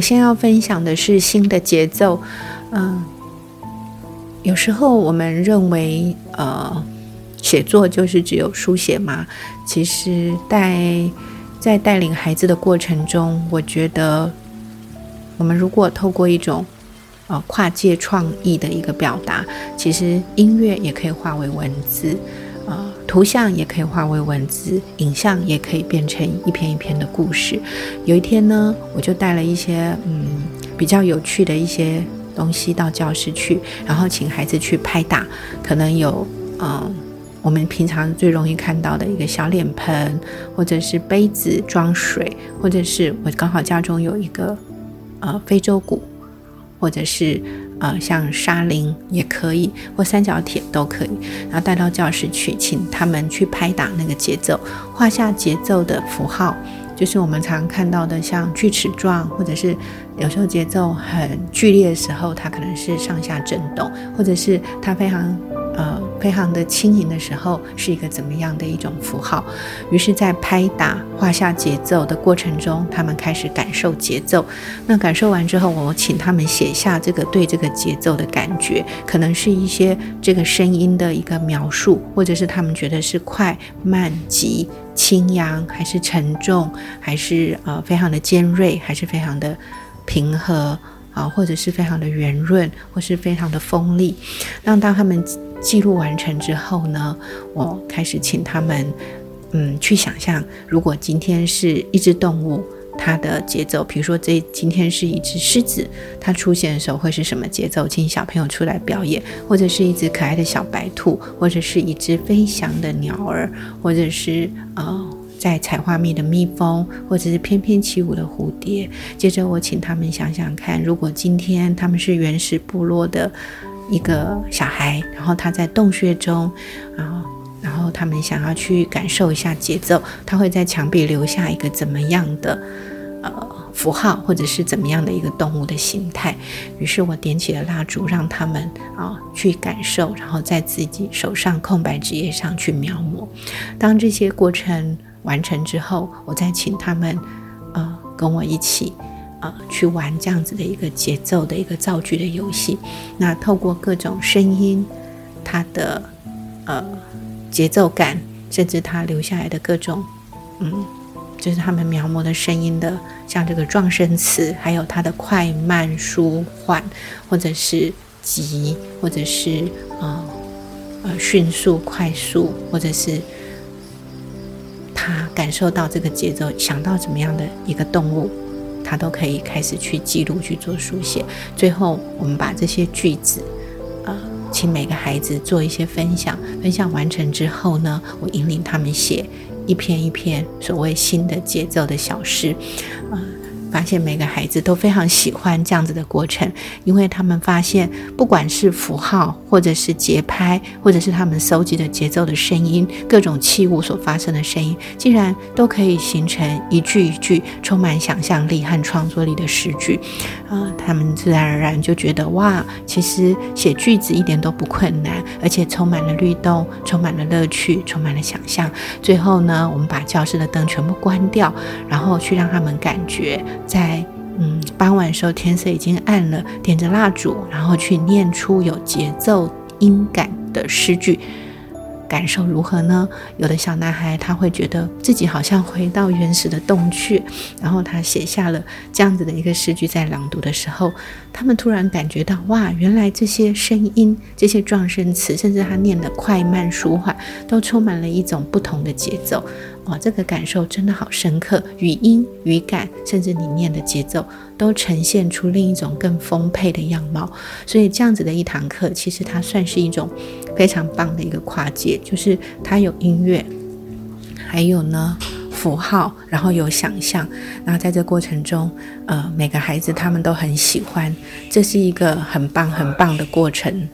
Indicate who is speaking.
Speaker 1: 我先要分享的是新的节奏。嗯，有时候我们认为，呃，写作就是只有书写嘛。其实，带在带领孩子的过程中，我觉得，我们如果透过一种呃跨界创意的一个表达，其实音乐也可以化为文字。啊，图像也可以化为文字，影像也可以变成一篇一篇的故事。有一天呢，我就带了一些嗯比较有趣的一些东西到教室去，然后请孩子去拍打。可能有嗯我们平常最容易看到的一个小脸盆，或者是杯子装水，或者是我刚好家中有一个呃非洲鼓，或者是。呃，像沙林也可以，或三角铁都可以，然后带到教室去，请他们去拍打那个节奏，画下节奏的符号，就是我们常看到的，像锯齿状，或者是有时候节奏很剧烈的时候，它可能是上下震动，或者是它非常。呃，非常的轻盈的时候，是一个怎么样的一种符号？于是，在拍打、画下节奏的过程中，他们开始感受节奏。那感受完之后，我请他们写下这个对这个节奏的感觉，可能是一些这个声音的一个描述，或者是他们觉得是快慢急、轻扬还是沉重，还是呃非常的尖锐，还是非常的平和啊，或者是非常的圆润，或是非常的锋利。那当他们。记录完成之后呢，我开始请他们，嗯，去想象，如果今天是一只动物，它的节奏，比如说这今天是一只狮子，它出现的时候会是什么节奏？请小朋友出来表演，或者是一只可爱的小白兔，或者是一只飞翔的鸟儿，或者是呃在采花蜜的蜜蜂，或者是翩翩起舞的蝴蝶。接着我请他们想想看，如果今天他们是原始部落的。一个小孩，然后他在洞穴中，然后，然后他们想要去感受一下节奏，他会在墙壁留下一个怎么样的呃符号，或者是怎么样的一个动物的形态。于是我点起了蜡烛，让他们啊去感受，然后在自己手上空白纸页上去描摹。当这些过程完成之后，我再请他们呃跟我一起。呃，去玩这样子的一个节奏的一个造句的游戏，那透过各种声音，它的呃节奏感，甚至它留下来的各种，嗯，就是他们描摹的声音的，像这个状声词，还有它的快慢舒缓，或者是急，或者是呃呃迅速快速，或者是他感受到这个节奏，想到怎么样的一个动物。他都可以开始去记录去做书写，最后我们把这些句子，啊，请每个孩子做一些分享。分享完成之后呢，我引领他们写一篇一篇所谓新的节奏的小诗，啊。发现每个孩子都非常喜欢这样子的过程，因为他们发现，不管是符号，或者是节拍，或者是他们搜集的节奏的声音，各种器物所发生的声音，竟然都可以形成一句一句充满想象力和创作力的诗句。啊，他们自然而然就觉得，哇，其实写句子一点都不困难，而且充满了律动，充满了乐趣，充满了想象。最后呢，我们把教室的灯全部关掉，然后去让他们感觉。在嗯傍晚时候，天色已经暗了，点着蜡烛，然后去念出有节奏、音感的诗句。感受如何呢？有的小男孩他会觉得自己好像回到原始的洞穴，然后他写下了这样子的一个诗句，在朗读的时候，他们突然感觉到哇，原来这些声音、这些状声词，甚至他念的快慢舒缓，都充满了一种不同的节奏。哇，这个感受真的好深刻，语音、语感，甚至你念的节奏，都呈现出另一种更丰沛的样貌。所以这样子的一堂课，其实它算是一种。非常棒的一个跨界，就是它有音乐，还有呢符号，然后有想象，然后在这过程中，呃，每个孩子他们都很喜欢，这是一个很棒很棒的过程。